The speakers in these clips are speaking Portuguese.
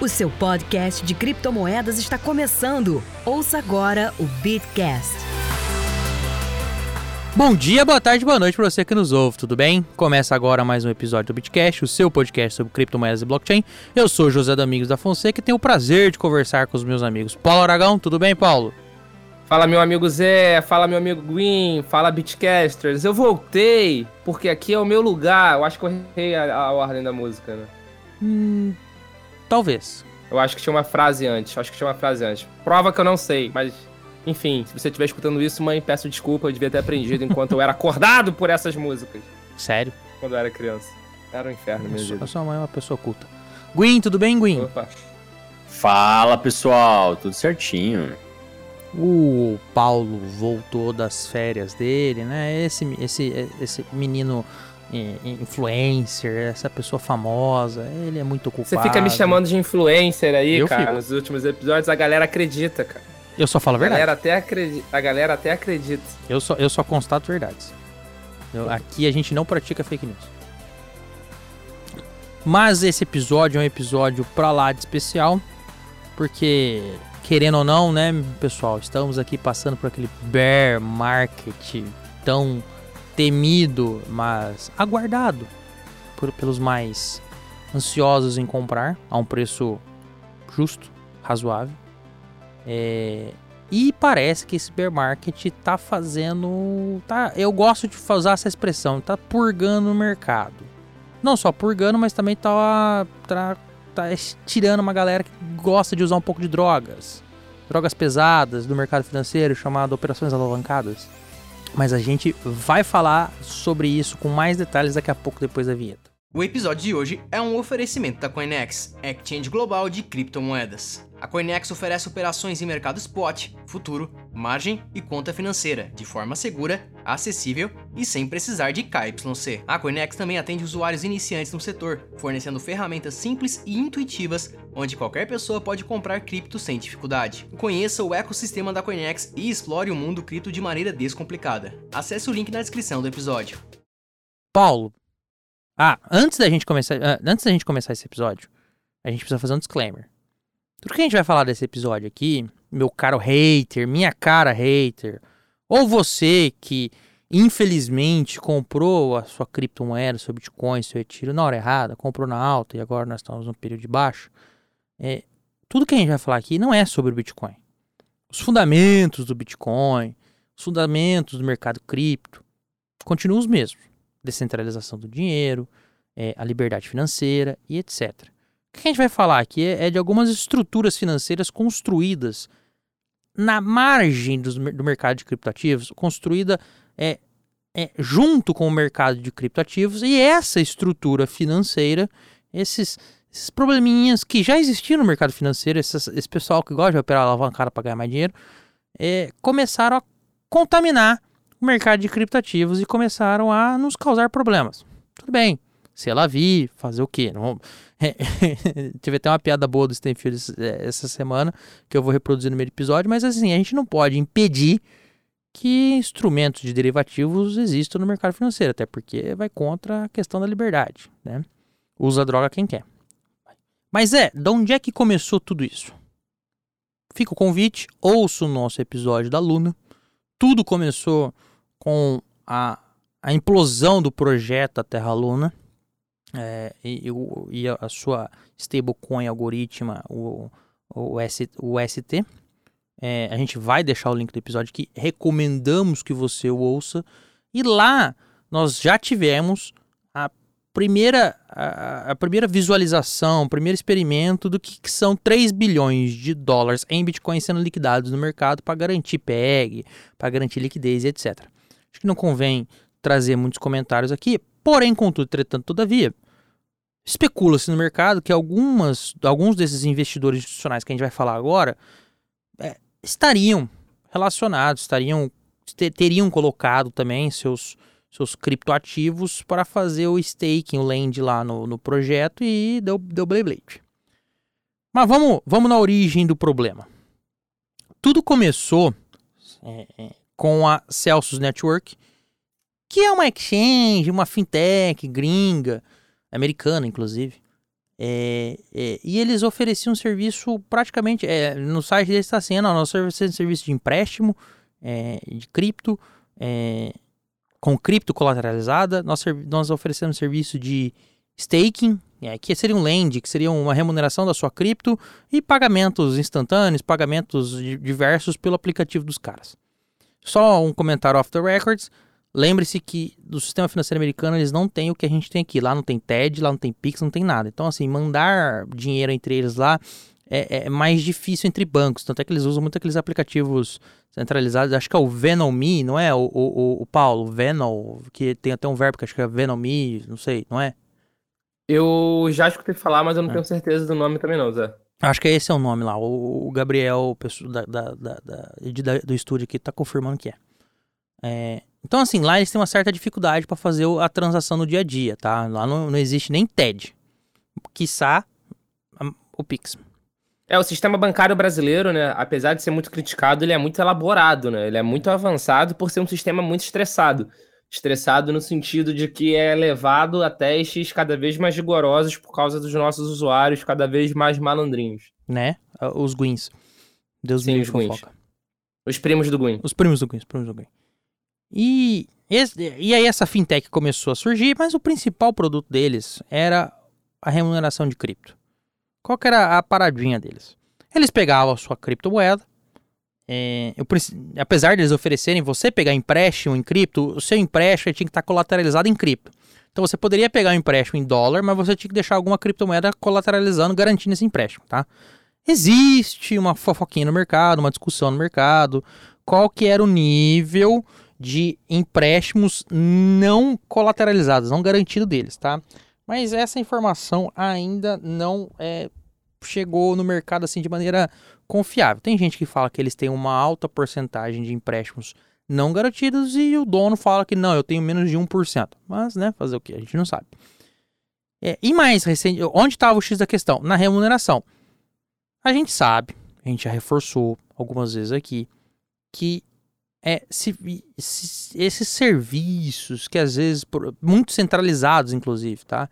O seu podcast de criptomoedas está começando. Ouça agora o Bitcast. Bom dia, boa tarde, boa noite para você que nos ouve, tudo bem? Começa agora mais um episódio do Bitcast, o seu podcast sobre criptomoedas e blockchain. Eu sou José Domingos da Fonseca e tenho o prazer de conversar com os meus amigos. Paulo Aragão, tudo bem, Paulo? Fala meu amigo Zé, fala meu amigo Gwyn, fala Bitcasters. Eu voltei, porque aqui é o meu lugar. Eu acho que eu errei a, a ordem da música, né? Hum, talvez. Eu acho que tinha uma frase antes, acho que tinha uma frase antes. Prova que eu não sei, mas enfim, se você estiver escutando isso, mãe, peço desculpa, eu devia ter aprendido enquanto eu era acordado por essas músicas. Sério? Quando eu era criança. Era um inferno mesmo. A sua mãe é uma pessoa culta. Gwyn, tudo bem, Gwyn? Opa. Fala pessoal, tudo certinho. O Paulo voltou das férias dele, né? Esse, esse, esse menino influencer, essa pessoa famosa, ele é muito culpado. Você fica me chamando de influencer aí, Eu cara, fico. nos últimos episódios, a galera acredita, cara. Eu só falo a verdade. Galera até acredita, a galera até acredita. Eu só, eu só constato verdades. Eu, aqui a gente não pratica fake news. Mas esse episódio é um episódio pra lá de especial, porque querendo ou não, né, pessoal, estamos aqui passando por aquele bear market tão temido, mas aguardado por, pelos mais ansiosos em comprar a um preço justo, razoável. É, e parece que esse bear market tá fazendo. Tá, eu gosto de usar essa expressão, tá purgando o mercado. Não só purgando, mas também tá, tá, tá tirando uma galera que gosta de usar um pouco de drogas. Drogas pesadas do mercado financeiro, chamado operações alavancadas. Mas a gente vai falar sobre isso com mais detalhes daqui a pouco depois da vinheta. O episódio de hoje é um oferecimento da Coinex, exchange global de criptomoedas. A Coinex oferece operações em mercado spot, futuro, margem e conta financeira, de forma segura, acessível e sem precisar de KYC. A Coinex também atende usuários iniciantes no setor, fornecendo ferramentas simples e intuitivas, onde qualquer pessoa pode comprar cripto sem dificuldade. Conheça o ecossistema da Coinex e explore o mundo cripto de maneira descomplicada. Acesse o link na descrição do episódio. Paulo, ah, antes da gente começar, ah, antes da gente começar esse episódio, a gente precisa fazer um disclaimer. Tudo que a gente vai falar desse episódio aqui, meu caro hater, minha cara hater, ou você que infelizmente comprou a sua criptomoeda, seu Bitcoin, seu retiro na hora errada, comprou na alta e agora nós estamos no período de baixo, é, tudo que a gente vai falar aqui não é sobre o Bitcoin. Os fundamentos do Bitcoin, os fundamentos do mercado cripto, continuam os mesmos descentralização do dinheiro, é, a liberdade financeira e etc. O que a gente vai falar aqui é, é de algumas estruturas financeiras construídas na margem do, do mercado de criptoativos, construída é, é, junto com o mercado de criptoativos, e essa estrutura financeira, esses, esses probleminhas que já existiam no mercado financeiro, esse pessoal que gosta de operar alavancada para ganhar mais dinheiro, é, começaram a contaminar o mercado de criptativos e começaram a nos causar problemas. Tudo bem, se ela vir, fazer o quê? Não... Tive até uma piada boa do Stenfield é, essa semana, que eu vou reproduzir no meio do episódio, mas assim, a gente não pode impedir que instrumentos de derivativos existam no mercado financeiro, até porque vai contra a questão da liberdade, né? Usa droga quem quer. Mas é, de onde é que começou tudo isso? Fica o convite, ouça o nosso episódio da Luna. Tudo começou com a, a implosão do projeto da Terra Luna é, e, e, a sua stablecoin algoritma, o, o, S, o ST. É, a gente vai deixar o link do episódio aqui. Recomendamos que você o ouça. E lá nós já tivemos a primeira, a, a primeira visualização, o primeiro experimento do que, que, são 3 bilhões de dólares em Bitcoin sendo liquidados no mercado para garantir PEG, para garantir liquidez, etc. Acho que não convém trazer muitos comentários aqui, porém, contudo, entretanto, todavia, especula-se no mercado que algumas, alguns desses investidores institucionais que a gente vai falar agora é, estariam relacionados, estariam teriam colocado também seus, seus criptoativos para fazer o staking, o lend lá no, no projeto e deu, deu blade. Mas vamos, vamos na origem do problema. Tudo começou é, é, com a Celsius Network, que é uma exchange, uma fintech gringa, americana inclusive, É, é, e eles ofereciam um serviço praticamente. é, no site deles está assim: não, nós oferecemos serviço de empréstimo, é, de cripto, é, com cripto colateralizada, nós, nós oferecemos serviço de staking, é, que seria um lend, que seria uma remuneração da sua cripto, e pagamentos instantâneos, pagamentos di- diversos pelo aplicativo dos caras. Só um comentário off the records. Lembre-se que do sistema financeiro americano eles não têm o que a gente tem aqui. Lá não tem TED, lá não tem Pix, não tem nada. Então, assim, mandar dinheiro entre eles lá é, é mais difícil entre bancos. Tanto é que eles usam muito aqueles aplicativos centralizados. Acho que é o Venomi, não é? O, o, o- Paulo, Venol, que tem até um verbo que acho que é Venomi, não sei, não é? Eu já escutei falar, mas eu não É. tenho certeza do nome também não, Zé. Acho que esse é o nome lá. O, Gabriel, da, da- da- do estúdio aqui, tá confirmando que é. É, Então, assim, lá eles têm uma certa dificuldade para fazer a transação no dia a dia, tá? Lá não, não existe nem TED. Quiçá o Pix. É, o sistema bancário brasileiro, né, apesar de ser muito criticado, ele é muito elaborado, né? Ele é muito avançado por ser um sistema muito estressado. Estressado no sentido de que é levado a testes cada vez mais rigorosos por causa dos nossos usuários cada vez mais malandrinhos. né? Ah, Os Gwins. Deus Sim, me os livre fofoca. Os primos do Gwyn. Os primos do Gwyn, os primos do Gwyn. E, esse- e aí essa fintech começou a surgir, mas o principal produto deles era a remuneração de cripto. Qual que era a paradinha deles? Eles pegavam a sua criptomoeda, é, eu apesar de eles oferecerem você pegar empréstimo em cripto, o seu empréstimo tinha que estar colateralizado em cripto. Então você poderia pegar um empréstimo em dólar, mas você tinha que deixar alguma criptomoeda colateralizando, garantindo esse empréstimo, tá? Existe uma fofoquinha no mercado, uma discussão no mercado, qual que era o nível de empréstimos não colateralizados, não garantido deles, tá? Mas essa informação ainda não é, chegou no mercado assim de maneira confiável. Tem gente que fala que eles têm uma alta porcentagem de empréstimos não garantidos e o dono fala que não, eu tenho menos de 1%. Mas, né, fazer o que? A gente não sabe. É, e mais recente, onde estava o X da questão? Na remuneração. A gente sabe, a gente já reforçou algumas vezes aqui, que é, se, se- esses serviços que às vezes, muito centralizados inclusive, tá?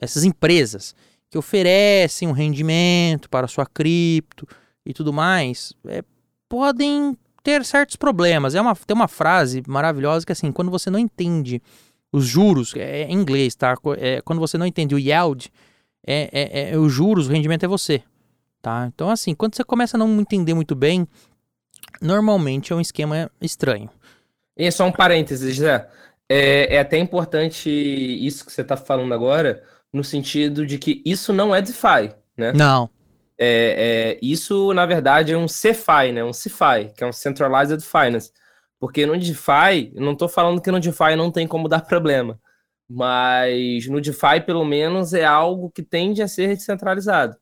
Essas empresas que oferecem um rendimento para sua cripto e tudo mais, é, podem ter certos problemas. É uma, tem uma frase maravilhosa que é assim, quando você não entende os juros, é em inglês, tá? É, quando você não entende o yield, é, é, é, os juros, o rendimento é você, tá? Então assim, quando você começa a não entender muito bem, normalmente é um esquema estranho. E só um parênteses, Zé. É, é até importante isso que você está falando agora, no sentido de que isso não é DeFi, né? Não, É, é, isso, na verdade, é um CeFi, né? Um CeFi, que é um Centralized Finance. Porque no DeFi, não estou falando que no DeFi não tem como dar problema, mas no DeFi, pelo menos, é algo que tende a ser descentralizado.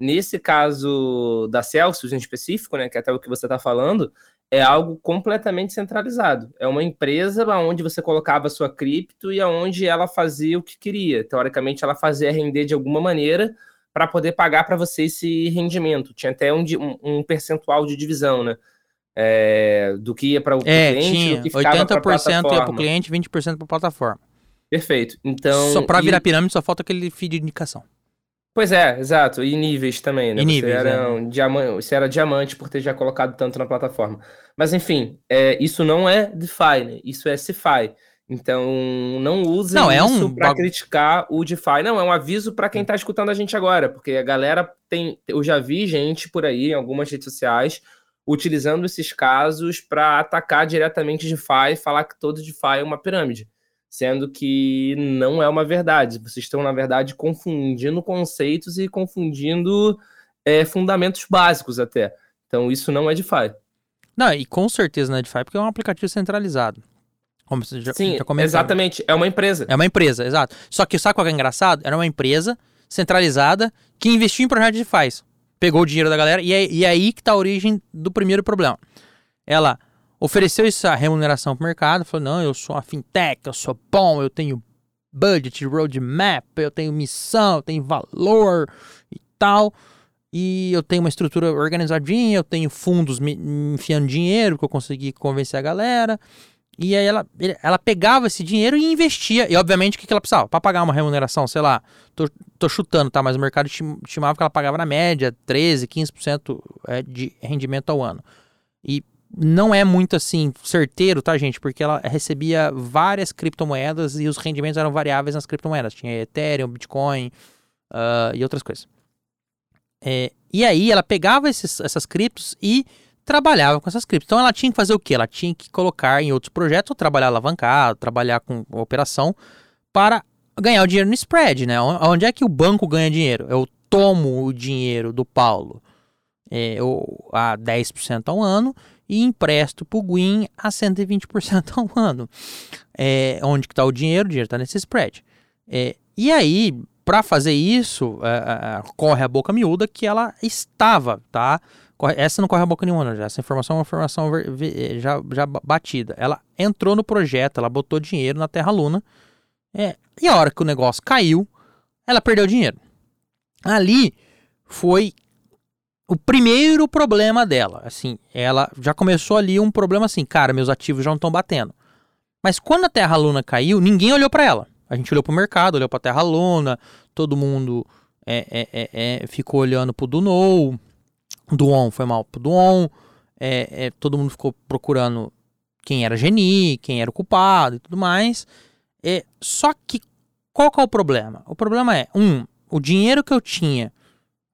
Nesse caso da Celsius em específico, né, que é até o que você está falando, é algo completamente centralizado. É uma empresa onde você colocava a sua cripto e aonde ela fazia o que queria. Teoricamente, ela fazia render de alguma maneira para poder pagar para você esse rendimento. Tinha até um, um- percentual de divisão, né? É, do que ia para o é, cliente, tinha do que ficava para a 80% ia para o cliente, 20% para a plataforma. Perfeito. Então, só para e- virar pirâmide só falta aquele feed de indicação. Pois é, exato. E níveis também, né? E níveis, você, era é. um diamante, você era diamante por ter já colocado tanto na plataforma. Mas enfim, é, isso não é DeFi, né? Isso é CeFi. Então, não usem Não, é um isso para bagu- criticar o DeFi. Não, é um aviso para quem tá escutando a gente agora, porque a galera tem, eu já vi gente por aí em algumas redes sociais utilizando esses casos para atacar diretamente DeFi e falar que todo DeFi é uma pirâmide, sendo que não é uma verdade. Vocês estão, na verdade, confundindo conceitos e confundindo é, fundamentos básicos até. Então, isso não é DeFi. Não, e com certeza não é DeFi, porque é um aplicativo centralizado. Como você já, Sim, já comentou. exatamente. É uma empresa. É uma empresa, exato. Só que sabe qual é engraçado? Era uma empresa centralizada que investiu em projetos de faz. Pegou o dinheiro da galera e é, e é aí que tá a origem do primeiro problema. Ela ofereceu essa remuneração pro mercado, falou: não, eu sou uma fintech, eu sou bom, eu tenho budget, roadmap, eu tenho missão, eu tenho valor e tal. E eu tenho uma estrutura organizadinha, eu tenho fundos me me enfiando dinheiro, que eu consegui convencer a galera. E aí ela, ela pegava esse dinheiro e investia. E obviamente o que, que ela precisava? Para pagar uma remuneração, sei lá, tô, tô chutando, tá? Mas o mercado estimava que ela pagava na média 13, 15% é, de rendimento ao ano. E não é muito assim certeiro, tá, gente? Porque ela recebia várias criptomoedas e os rendimentos eram variáveis nas criptomoedas. Tinha Ethereum, Bitcoin uh, e outras coisas. É, e aí ela pegava esses, essas criptos e trabalhava com essas criptos. Então ela tinha que fazer o quê? Ela tinha que colocar em outros projetos, ou trabalhar alavancado, trabalhar com operação para ganhar o dinheiro no spread, né? Onde é que o banco ganha dinheiro? Eu tomo o dinheiro do Paulo é, eu, a 10% ao ano e empresto para o Gwyn a 120% ao ano. É, onde que está o dinheiro? O dinheiro está nesse spread. É, e aí, para fazer isso, é, é, corre a boca miúda que ela estava, tá? Essa não corre a boca nenhuma, já. Essa informação é uma informação já, já batida. Ela entrou no projeto, ela botou dinheiro na Terra Luna. É, e a hora que o negócio caiu, ela perdeu dinheiro. Ali foi o primeiro problema dela. Assim, ela já começou ali um problema assim, cara, meus ativos já não estão batendo. Mas quando a Terra Luna caiu, ninguém olhou para ela. A gente olhou para o mercado, olhou para a Terra Luna, todo mundo é, é, é, é ficou olhando para o Dunou, Duon foi mal pro Duon, é, é, todo mundo ficou procurando quem era Geni, quem era o culpado e tudo mais. É, só que qual que é o problema? O problema é, um, o dinheiro que eu tinha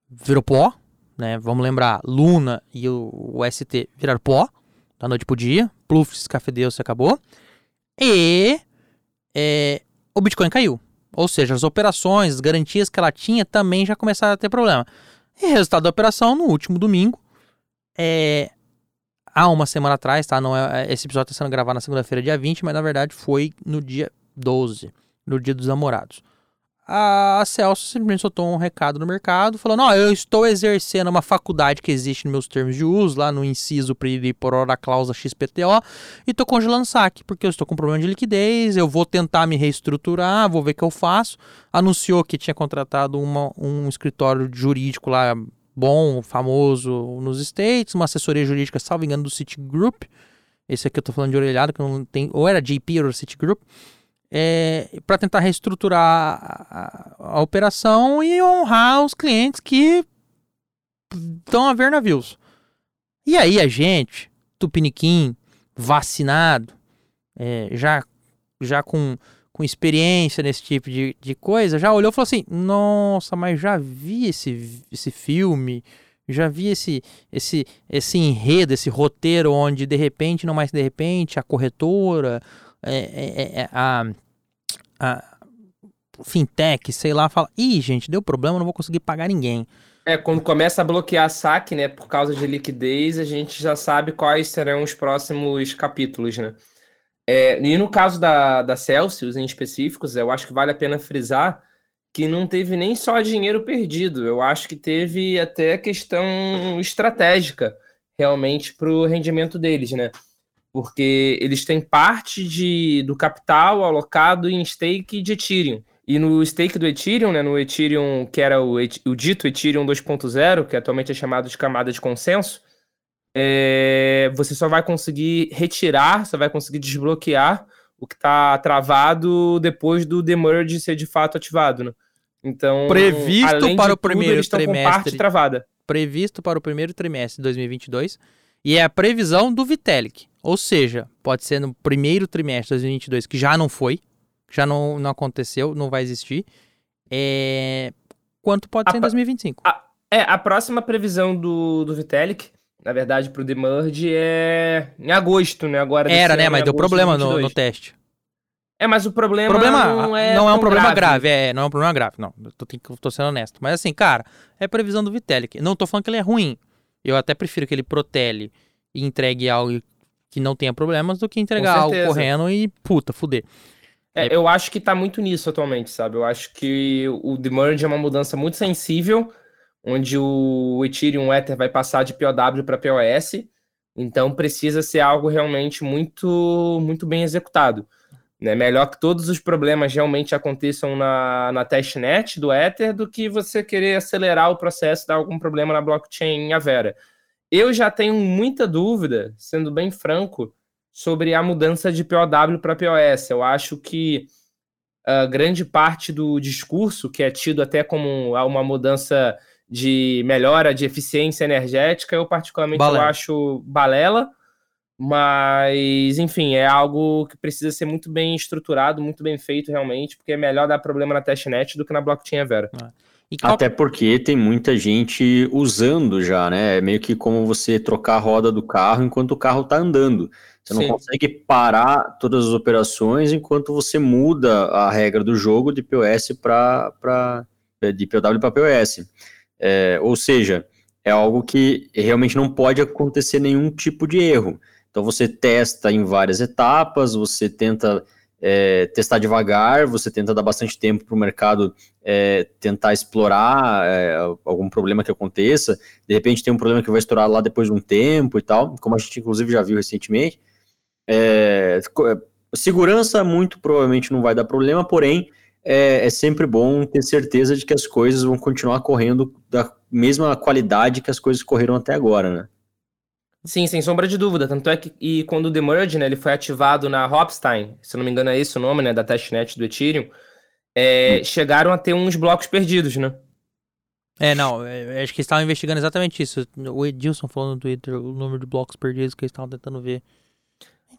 virou pó, né? Vamos lembrar, Luna e o, o ST viraram pó, da noite pro dia, Plufs, Café Deus se acabou. E é, o Bitcoin caiu. Ou seja, as operações, as garantias que ela tinha também já começaram a ter problema. E resultado da operação, no último domingo, é, há uma semana atrás, tá? Não é, esse episódio está sendo gravado na segunda-feira, dia 20, mas na verdade foi no dia 12, no dia dos namorados a Celso simplesmente soltou um recado no mercado falando: Ó, oh, eu estou exercendo uma faculdade que existe nos meus termos de uso, lá no inciso por hora cláusula XPTO, e estou congelando saque, porque eu estou com problema de liquidez, eu vou tentar me reestruturar, vou ver o que eu faço. Anunciou que tinha contratado uma, um escritório jurídico lá bom, famoso nos States, uma assessoria jurídica, salvo engano, do Citigroup. Esse aqui eu estou falando de orelhado, que não tem. Ou era JP ou Citigroup é, para tentar reestruturar a, a, a, operação e honrar os clientes que estão a ver navios. E aí a gente, Tupiniquim, vacinado, é, já, já com, com experiência nesse tipo de, de coisa, já olhou e falou assim: Nossa, mas já vi esse, esse filme, já vi esse, esse, esse enredo, esse roteiro onde de repente, não mais de repente, a corretora é, é, é, é, a, a fintech, sei lá, fala: ih, gente, deu problema, não vou conseguir pagar ninguém. É, quando começa a bloquear saque, né, por causa de liquidez, a gente já sabe quais serão os próximos capítulos, né? É, e no caso da, da Celsius, em específicos, eu acho que vale a pena frisar que não teve nem só dinheiro perdido, eu acho que teve até questão estratégica, realmente, para o rendimento deles, né? Porque eles têm parte de, do capital alocado em stake de Ethereum. E no stake do Ethereum, né, no Ethereum que era o, o dito Ethereum 2.0, que atualmente é chamado de camada de consenso, é, você só vai conseguir retirar, só vai conseguir desbloquear o que está travado depois do demerge ser de fato ativado. Né? Então, previsto para o tudo, primeiro trimestre, com parte travada. Previsto para o primeiro trimestre de 2022 e é a previsão do Vitalik. Ou seja, pode ser no primeiro trimestre de 2022, que já não foi, já não, não aconteceu, não vai existir. É... Quanto pode a ser em 2025? A, é, a próxima previsão do, do Vitalik, na verdade, para o Demerge é em agosto, né? Agora Era, né? Mas deu problema no, no, teste. É, mas o problema, problema não é. Não é um problema grave. grave. é, não é um problema grave, não. Tô, tô sendo honesto. Mas assim, cara, é previsão do Vitalik. Não tô falando que ele é ruim. Eu até prefiro que ele protele e entregue algo que não tenha problemas do que entregar algo correndo e puta, fuder. É, eu acho que tá muito nisso atualmente, sabe? Eu acho que o Demerge é uma mudança muito sensível, onde o Ethereum Ether vai passar de POW para POS, então precisa ser algo realmente muito, muito bem executado. Né? Melhor que todos os problemas realmente aconteçam na, na testnet do Ether do que você querer acelerar o processo e dar algum problema na blockchain a Vera. Eu já tenho muita dúvida, sendo bem franco, sobre a mudança de POW para POS. Eu acho que uh, grande parte do discurso, que é tido até como uma mudança de melhora de eficiência energética, eu particularmente eu acho balela, mas enfim, é algo que precisa ser muito bem estruturado, muito bem feito realmente, porque é melhor dar problema na testnet do que na blockchain Vera. É. Qual... Até porque tem muita gente usando já, né? É meio que como você trocar a roda do carro enquanto o carro está andando. Você não Sim. consegue parar todas as operações enquanto você muda a regra do jogo de POS para de POW para POS. É, ou seja, é algo que realmente não pode acontecer nenhum tipo de erro. Então você testa em várias etapas, você tenta é, testar devagar, você tenta dar bastante tempo para o mercado é, tentar explorar é, algum problema que aconteça. De repente tem um problema que vai estourar lá depois de um tempo e tal, como a gente inclusive já viu recentemente. É, é, segurança muito provavelmente não vai dar problema, porém é, é, sempre bom ter certeza de que as coisas vão continuar correndo da mesma qualidade que as coisas correram até agora, né? Sim, sem sombra de dúvida. Tanto é que e quando o Demerge, né, ele foi ativado na Hopstein, se não me engano é esse o nome, né, da testnet do Ethereum, é, hum. chegaram a ter uns blocos perdidos, né? É, não, é, acho que eles estavam investigando exatamente isso. O Edilson falou no Twitter o número de blocos perdidos que eles estavam tentando ver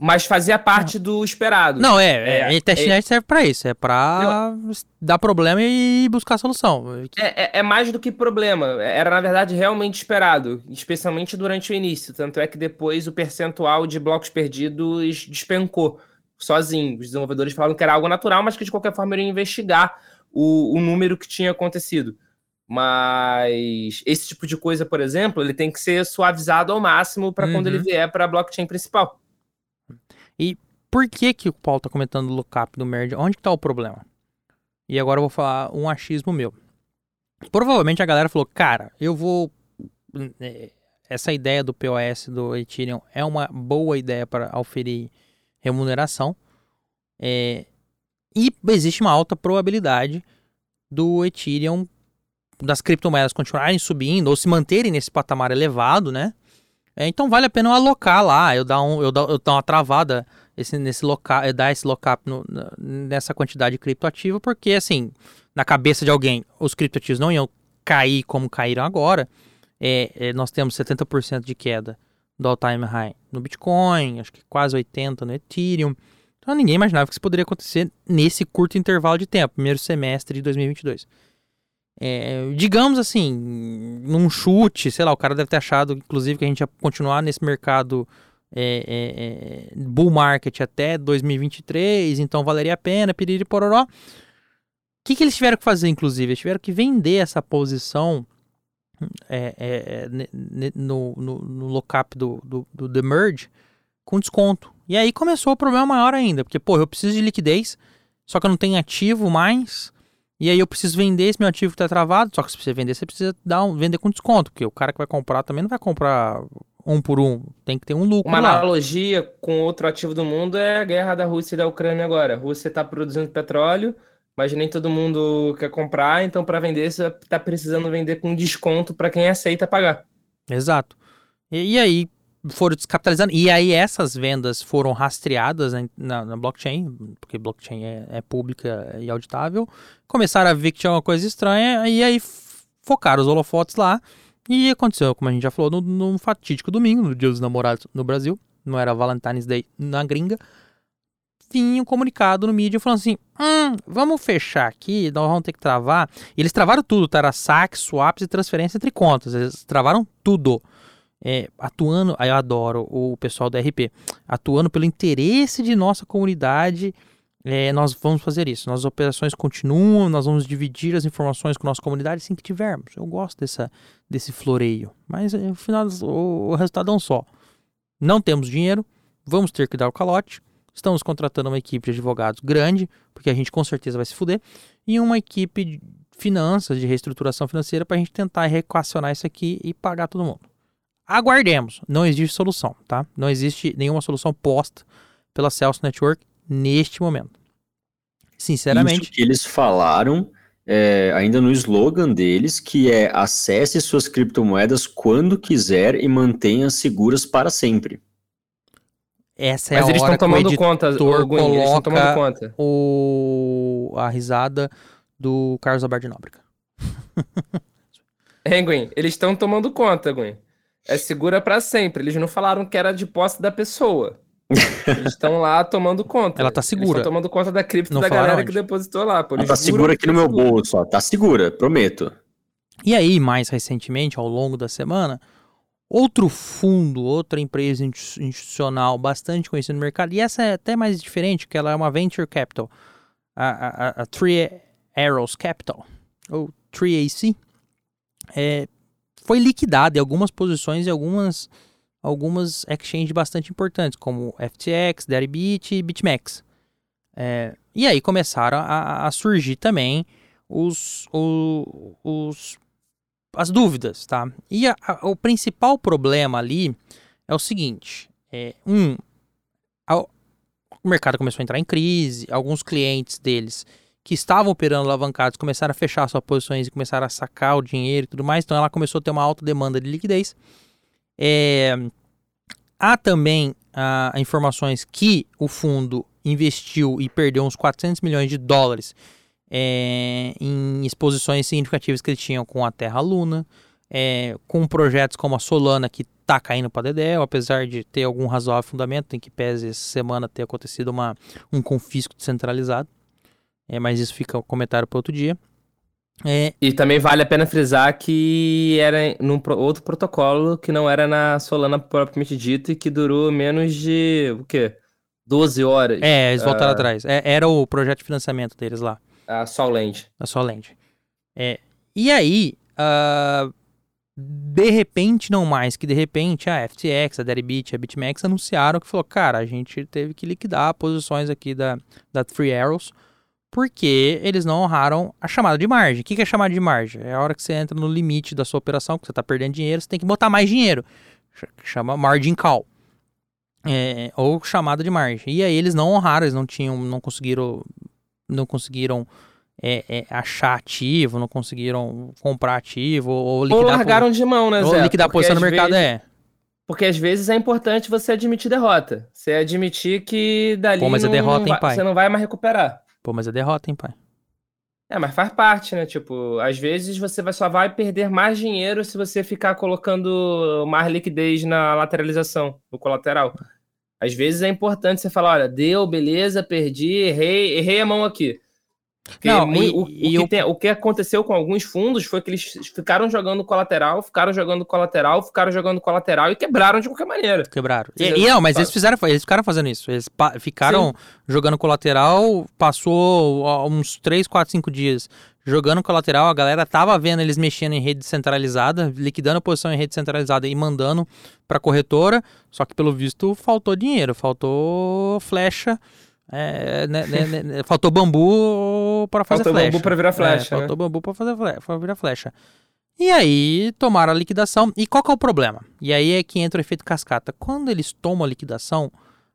mas fazia parte do esperado. Não, é, é, é testnet é, serve para isso, é para dar problema e buscar solução. É, é, é, mais do que problema, era na verdade realmente esperado, especialmente durante o início, tanto é que depois o percentual de blocos perdidos despencou sozinho. Os desenvolvedores falaram que era algo natural, mas que de qualquer forma iriam investigar o, o número que tinha acontecido. Mas esse tipo de coisa, por exemplo, ele tem que ser suavizado ao máximo para uhum. quando ele uhum. vier para a blockchain principal. E por que que o Paulo tá comentando o lookup do merge? Onde que tá o problema? E agora eu vou falar um achismo meu. Provavelmente a galera falou, cara, eu vou... É, essa ideia do POS do Ethereum é uma boa ideia para oferir remuneração. É... E existe uma alta probabilidade do Ethereum, das criptomoedas continuarem subindo ou se manterem nesse patamar elevado, né? É, então vale a pena eu alocar lá, eu dar, um, eu dar, eu dar uma travada esse, nesse local, eu dar esse lockup nessa quantidade de criptoativa, porque assim, na cabeça de alguém, os criptoativos não iam cair como caíram agora. É, é, nós temos 70% de queda do all-time high no Bitcoin, acho que quase 80% no Ethereum. Então ninguém imaginava que isso poderia acontecer nesse curto intervalo de tempo, primeiro semestre de 2022. É, digamos assim, num chute, sei lá, o cara deve ter achado, inclusive, que a gente ia continuar nesse mercado é, é, é bull market até 2023, então valeria a pena, piriri pororó. O que, que eles tiveram que fazer, inclusive? Eles tiveram que vender essa posição é, é, no, no, no lockup do, do, do The Merge com desconto. E aí começou o problema maior ainda, porque, pô, eu preciso de liquidez, só que eu não tenho ativo mais e aí eu preciso vender esse meu ativo que está travado, só que se você vender, você precisa dar um, vender com desconto, porque o cara que vai comprar também não vai comprar um por um, tem que ter um lucro Uma lá. analogia com outro ativo do mundo é a guerra da Rússia e da Ucrânia agora. A Rússia está produzindo petróleo, mas nem todo mundo quer comprar, então para vender você está precisando vender com desconto para quem aceita pagar. Exato. E, e aí foram descapitalizando. E aí essas vendas foram rastreadas na, na blockchain, porque blockchain é, é, pública e auditável. Começaram a ver que tinha uma coisa estranha e aí focaram os holofotes lá. E aconteceu, como a gente já falou, no, no fatídico domingo, no Dia dos Namorados no Brasil. Não era Valentine's Day na gringa. Vinha um comunicado no mídia falando assim: hum, vamos fechar aqui, nós vamos ter que travar. E eles travaram tudo, tá? Era saques, swaps e transferência entre contas. Eles travaram tudo é, atuando, eu adoro o pessoal da RP, atuando pelo interesse de nossa comunidade, é, nós vamos fazer isso. Nossas operações continuam, nós vamos dividir as informações com nossa comunidade assim que tivermos. Eu gosto dessa, desse floreio, mas no final o, o resultado é um só. Não temos dinheiro, vamos ter que dar o calote. Estamos contratando uma equipe de advogados grande, porque a gente com certeza vai se fuder, e uma equipe de finanças, de reestruturação financeira, para a gente tentar reequacionar isso aqui e pagar todo mundo. Aguardemos. Não existe solução, tá? Não existe nenhuma solução posta pela Celsius Network neste momento. Sinceramente. Isso que eles falaram é, ainda no slogan deles, que é acesse suas criptomoedas quando quiser e mantenha seguras para sempre. essa é Mas a eles hora estão que o tomando editor conta, ô, Gwen, eles estão tomando coloca conta. o... a risada do Carlos Alberto de Nóbrega. É, Gwen, eles estão tomando conta, Gwen. É segura pra sempre. Eles não falaram que era de posse da pessoa. Eles estão lá tomando conta. Ela tá Eles segura. estão tomando conta da cripto Não da galera onde. que depositou lá. Pô, Ela eles tá segura que aqui no meu segura. bolso, ó. Tá segura, prometo. E aí, mais recentemente, ao longo da semana, outro fundo, outra empresa insti- institucional bastante conhecida no mercado, e essa é até mais diferente, que ela é uma venture capital, a, a, a- a Three Arrows Capital, ou 3AC, é, foi liquidada em algumas posições e algumas, algumas exchanges bastante importantes, como FTX, Deribit e BitMEX. É, e aí começaram a, a surgir também os, o- os as dúvidas, tá? E a- a- o principal problema ali é o seguinte: é, um, o mercado começou a entrar em crise, alguns clientes deles que estavam operando alavancados começaram a fechar suas posições e começaram a sacar o dinheiro e tudo mais, então ela começou a ter uma alta demanda de liquidez. É, há também ah, informações que o fundo investiu e perdeu uns 400 milhões de dólares é, em exposições significativas que eles tinham com a Terra Luna, é, com projetos como a Solana, que tá caindo para Dedéu, apesar de ter algum razoável fundamento, em que pese essa semana ter acontecido uma, um confisco descentralizado. É, mas isso fica um comentário para outro dia. É, E também vale a pena frisar que era num outro protocolo que não era na Solana propriamente dito e que durou menos de, o quê? 12 horas. é, eles voltaram Ah. atrás. É, era o projeto de financiamento deles lá. A Solend. da Solend. É, e aí, ah, de repente, não mais que de repente, a FTX, a Deribit, a BitMEX anunciaram que falou, cara, a gente teve que liquidar posições aqui da, da Three Arrows porque eles não honraram a chamada de margem. O que é chamada de margem? É a hora que você entra no limite da sua operação, que você está perdendo dinheiro, você tem que botar mais dinheiro. Ch- Chama margin call. É, ou chamada de margem. E aí eles não honraram, eles não tinham, não conseguiram, não conseguiram é, é, achar ativo, não conseguiram comprar ativo ou Ou liquidar, largaram de mão, né, ou Zé? liquidar a posição no mercado. vezes- É, Porque às vezes é importante você admitir derrota. Você admitir que dali Pô, mas não, derrota, não hein, vai- pai? você não vai mais recuperar. Pô, mas é derrota, hein, pai? É, mas faz parte, né? Tipo, às vezes você vai- só vai perder mais dinheiro se você ficar colocando mais liquidez na lateralização, no colateral. Às vezes é importante você falar, olha, deu, beleza, perdi, errei, errei a mão aqui. Não, mui- e- o, o e que eu- tem- o que aconteceu com alguns fundos foi que eles ficaram jogando colateral, ficaram jogando colateral, ficaram jogando colateral e quebraram de qualquer maneira. Quebraram. E, e não, mas eles fizeram, eles ficaram fazendo isso. Eles ficaram jogando colateral, passou uns 3, 4, 5 dias jogando colateral, a galera tava vendo eles mexendo em rede centralizada, liquidando a posição em rede centralizada e mandando pra corretora, só que pelo visto faltou dinheiro, faltou flecha, é, né, né, né, né, faltou bambu para fazer Faltou flecha. bambu pra virar É, flecha, né? faltou bambu pra fazer flecha, pra virar flecha. E aí tomaram a liquidação. E qual que é o problema? E aí é que entra o efeito cascata. Quando eles tomam a liquidação,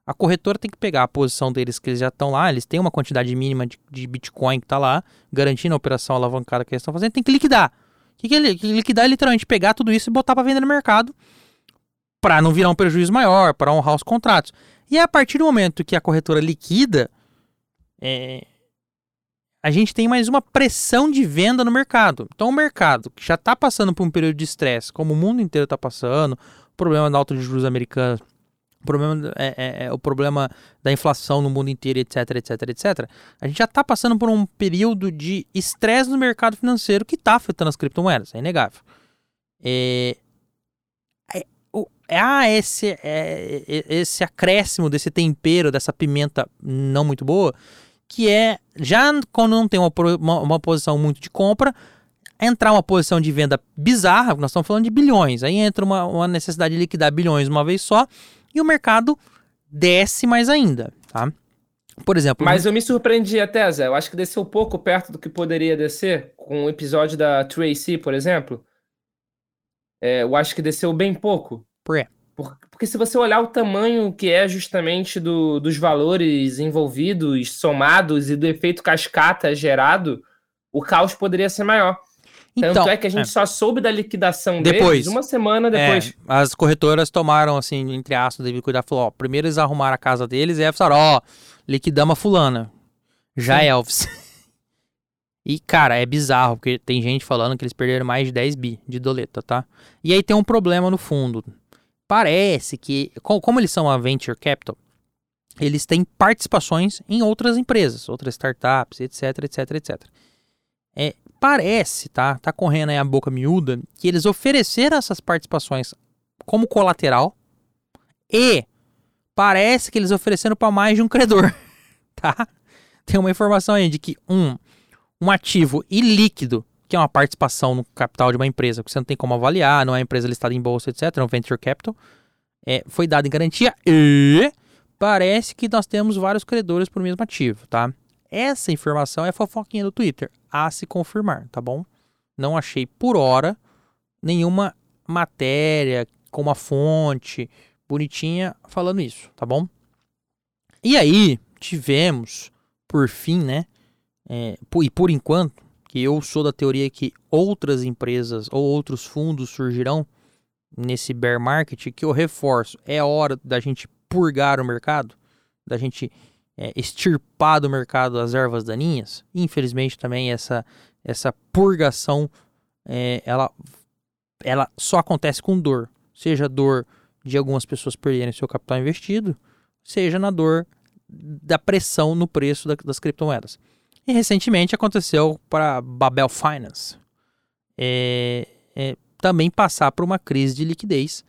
a corretora tem que pegar a posição deles que eles já estão lá, eles têm uma quantidade mínima de, de Bitcoin que tá lá, garantindo a operação alavancada que eles estão fazendo, tem que liquidar. O que, que é que liquidar? É literalmente pegar tudo isso e botar para vender no mercado para não virar um prejuízo maior, para honrar os contratos. E a partir do momento que a corretora liquida, é, a gente tem mais uma pressão de venda no mercado. Então, o mercado que já está passando por um período de estresse, como o mundo inteiro está passando, o problema da alta de juros americanos, o problema, é, é- é o problema da inflação no mundo inteiro, etc, etc, etc. A gente já está passando por um período de estresse no mercado financeiro que está afetando as criptomoedas, é inegável. É, é, há esse, é, é- esse acréscimo desse tempero, dessa pimenta não muito boa, que é, já quando não tem uma, uma, uma posição muito de compra, entrar uma posição de venda bizarra, nós estamos falando de bilhões, aí entra uma, uma necessidade de liquidar bilhões uma vez só, e o mercado desce mais ainda, tá? Por exemplo, Mas eu me surpreendi até, Zé. Eu acho que desceu pouco perto do que poderia descer, com o episódio da Tracy, por exemplo. É, eu acho que desceu bem pouco. Porque se você olhar o tamanho que é justamente do- dos valores envolvidos, somados e do efeito cascata gerado, o caos poderia ser maior. Tanto Então, é que a gente só soube da liquidação Depois. deles uma semana depois. É, as corretoras tomaram, assim, entre aspas, devido cuidar, falou, ó, primeiro eles arrumaram a casa deles, e aí falaram, ó, liquidamos a fulana. Já Sim. é Elvis. e, cara, é bizarro, porque tem gente falando que eles perderam mais de 10 bi de doleta, tá? E aí tem um problema no fundo. Parece que, co- como eles são a Venture Capital, eles têm participações em outras empresas, outras startups, etc, etc, etc. É, parece, tá? Tá correndo aí a boca miúda, que eles ofereceram essas participações como colateral e parece que eles ofereceram para mais de um credor, tá? Tem uma informação aí de que um, um ativo ilíquido, que é uma participação no capital de uma empresa, que você não tem como avaliar, não é uma empresa listada em bolsa, etc, é um venture capital, é, foi dado em garantia e parece que nós temos vários credores por mesmo ativo, tá? Essa informação é fofoquinha do Twitter, a se confirmar, tá bom? Não achei por hora nenhuma matéria com uma fonte bonitinha falando isso, tá bom? E aí tivemos, por fim, né? é, e por enquanto, que eu sou da teoria que outras empresas ou outros fundos surgirão nesse bear market, que eu reforço, é hora da gente purgar o mercado, da gente é, extirpar do mercado as ervas daninhas. Infelizmente também essa, essa purgação, é, ela, ela só acontece com dor. Seja dor de algumas pessoas perderem seu capital investido, seja na dor da pressão no preço da- das criptomoedas. E recentemente aconteceu para Babel Finance é, é, também passar por uma crise de liquidez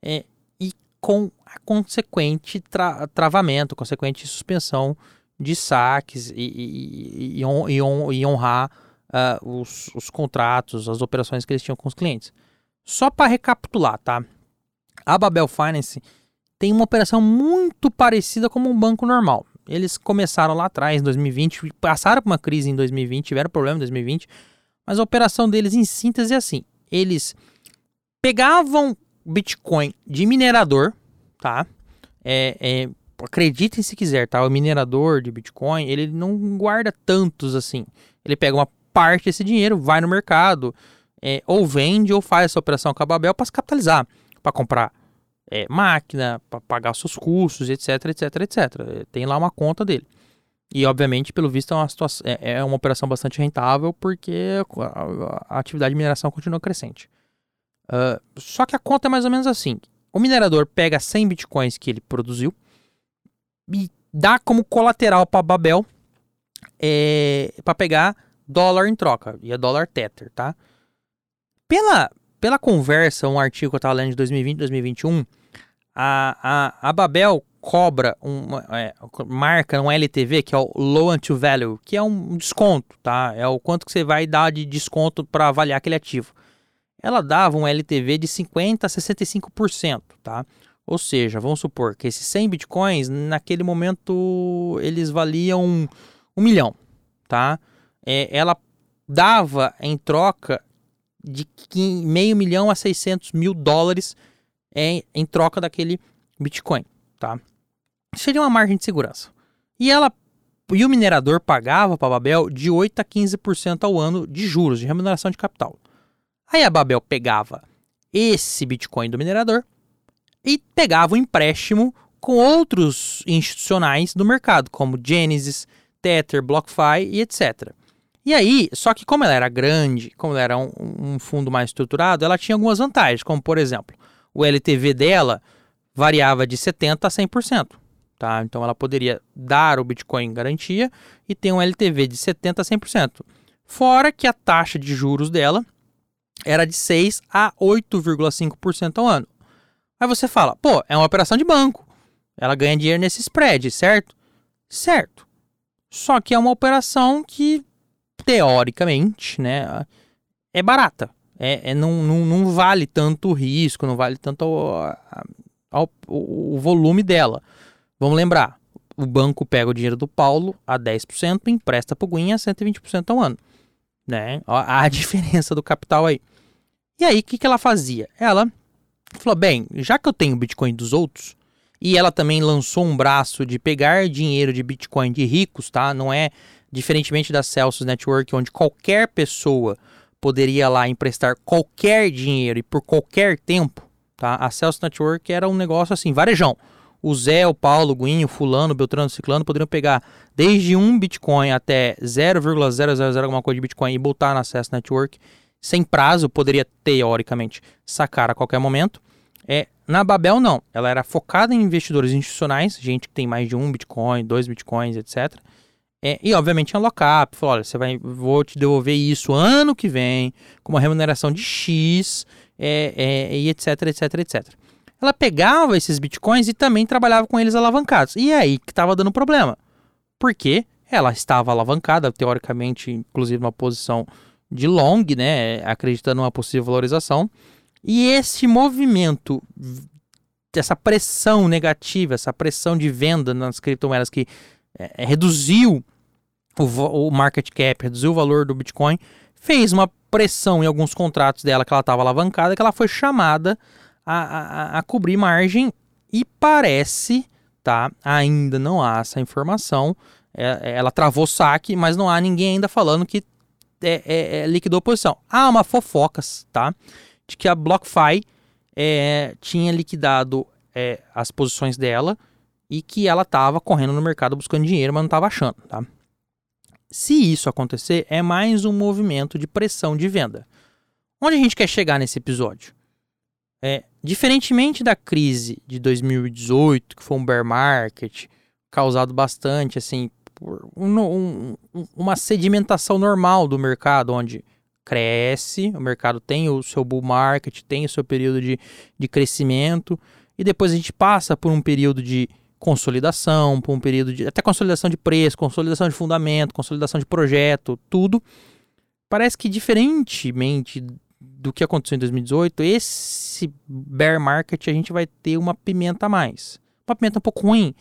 é, e com a consequente tra- travamento, consequente suspensão de saques e, e- e- hon- e hon- e honrar ah, os, os contratos, as operações que eles tinham com os clientes. Só para recapitular, tá? A Babel Finance tem uma operação muito parecida como um banco normal. Eles começaram lá atrás, em 2020, passaram por uma crise em 2020, tiveram problema em 2020, mas a operação deles, em síntese, é assim: eles pegavam Bitcoin de minerador, tá? É, é, acreditem se quiser, tá? O minerador de Bitcoin, ele não guarda tantos assim. Ele pega uma parte desse dinheiro, vai no mercado, é, ou vende ou faz essa operação com a Babel para se capitalizar, para comprar é, máquina, para pagar seus custos, etc, etc, etc. É, Tem lá uma conta dele. E, obviamente, pelo visto, é uma, situação, é, é uma operação bastante rentável porque a, a- atividade de mineração continua crescente. Ah, só que a conta é mais ou menos assim. O minerador pega 100 bitcoins que ele produziu e dá como colateral para Babel para pegar dólar em troca. E é dólar Tether, tá? Pela, pela conversa, um artigo que eu estava lendo de 2020 2021, a, a, a Babel cobra uma é, marca um LTV que é o low to value, que é um desconto, tá? É o quanto que você vai dar de desconto para avaliar aquele ativo. Ela dava um LTV de 50 a 65%, tá? Ou seja, vamos supor que esses 100 bitcoins naquele momento eles valiam um, um milhão, tá? É, ela dava em troca de meio milhão a 600 mil dólares em, em troca daquele Bitcoin, tá? Seria uma margem de segurança. E ela e o minerador pagava para a Babel de 8 a 15% ao ano de juros, de remuneração de capital. Aí a Babel pegava esse Bitcoin do minerador e pegava o empréstimo com outros institucionais do mercado, como Genesis, Tether, BlockFi e etc. E aí, só que como ela era grande, como ela era um, um fundo mais estruturado, ela tinha algumas vantagens, como por exemplo, o LTV dela variava de 70% a 100%. Tá? Então ela poderia dar o Bitcoin garantia e ter um LTV de 70% a 100%. Fora que a taxa de juros dela era de 6 a 8,5% ao ano. Aí você fala, pô, é uma operação de banco. Ela ganha dinheiro nesse spread, certo? Certo. Só que é uma operação que, teoricamente, né, é barata. É, é- não, não, não vale tanto o risco, não vale tanto o, a- a- o- o volume dela. Vamos lembrar, o banco pega o dinheiro do Paulo a 10% e empresta para o Guinha a 120% ao ano. Né? Ó, A diferença do capital aí. E aí, o que, que ela fazia? Ela falou: bem, já que eu tenho Bitcoin dos outros, e ela também lançou um braço de pegar dinheiro de Bitcoin de ricos, tá? Não é diferentemente da Celsius Network, onde qualquer pessoa poderia lá emprestar qualquer dinheiro e por qualquer tempo, tá? A Celsius Network era um negócio assim, varejão. O Zé, o Paulo, o Guinho, o Fulano, o Beltrano, o Ciclano poderiam pegar desde um Bitcoin até 0,000 alguma coisa de Bitcoin e botar na Celsius Network sem prazo, poderia teoricamente sacar a qualquer momento. É, na Babel não, ela era focada em investidores institucionais, gente que tem mais de um Bitcoin, dois Bitcoins, etc. É, e obviamente em lock-up, falou, olha, você vai, vou te devolver isso ano que vem, com uma remuneração de X, é, é, e etc, etc, etc. Ela pegava esses bitcoins e também trabalhava com eles alavancados. E é aí que estava dando problema. Porque ela estava alavancada, teoricamente, inclusive numa posição de long, né, acreditando numa possível valorização. E esse movimento, essa pressão negativa, essa pressão de venda nas criptomoedas que é, reduziu o, o market cap, reduziu o valor do Bitcoin, fez uma pressão em alguns contratos dela que ela estava alavancada, que ela foi chamada a, a, a, cobrir margem e parece, tá? Ainda não há essa informação. É, ela travou saque, mas não há ninguém ainda falando que é, é, é liquidou a posição. Há uma fofocas, tá? De que a BlockFi é, tinha liquidado é, as posições dela e que ela estava correndo no mercado buscando dinheiro, mas não estava achando, tá? Se isso acontecer, é mais um movimento de pressão de venda. Onde a gente quer chegar nesse episódio? É, diferentemente da crise de 2018, que foi um bear market, causado bastante assim por um, um, uma sedimentação normal do mercado, onde cresce, o mercado tem o seu bull market, tem o seu período de, de crescimento, e depois a gente passa por um período de consolidação, por um período de até consolidação de preço, consolidação de fundamento, consolidação de projeto, tudo. Parece que diferentemente do que aconteceu em 2018, esse bear market a gente vai ter uma pimenta a mais. Uma pimenta um pouco ruim,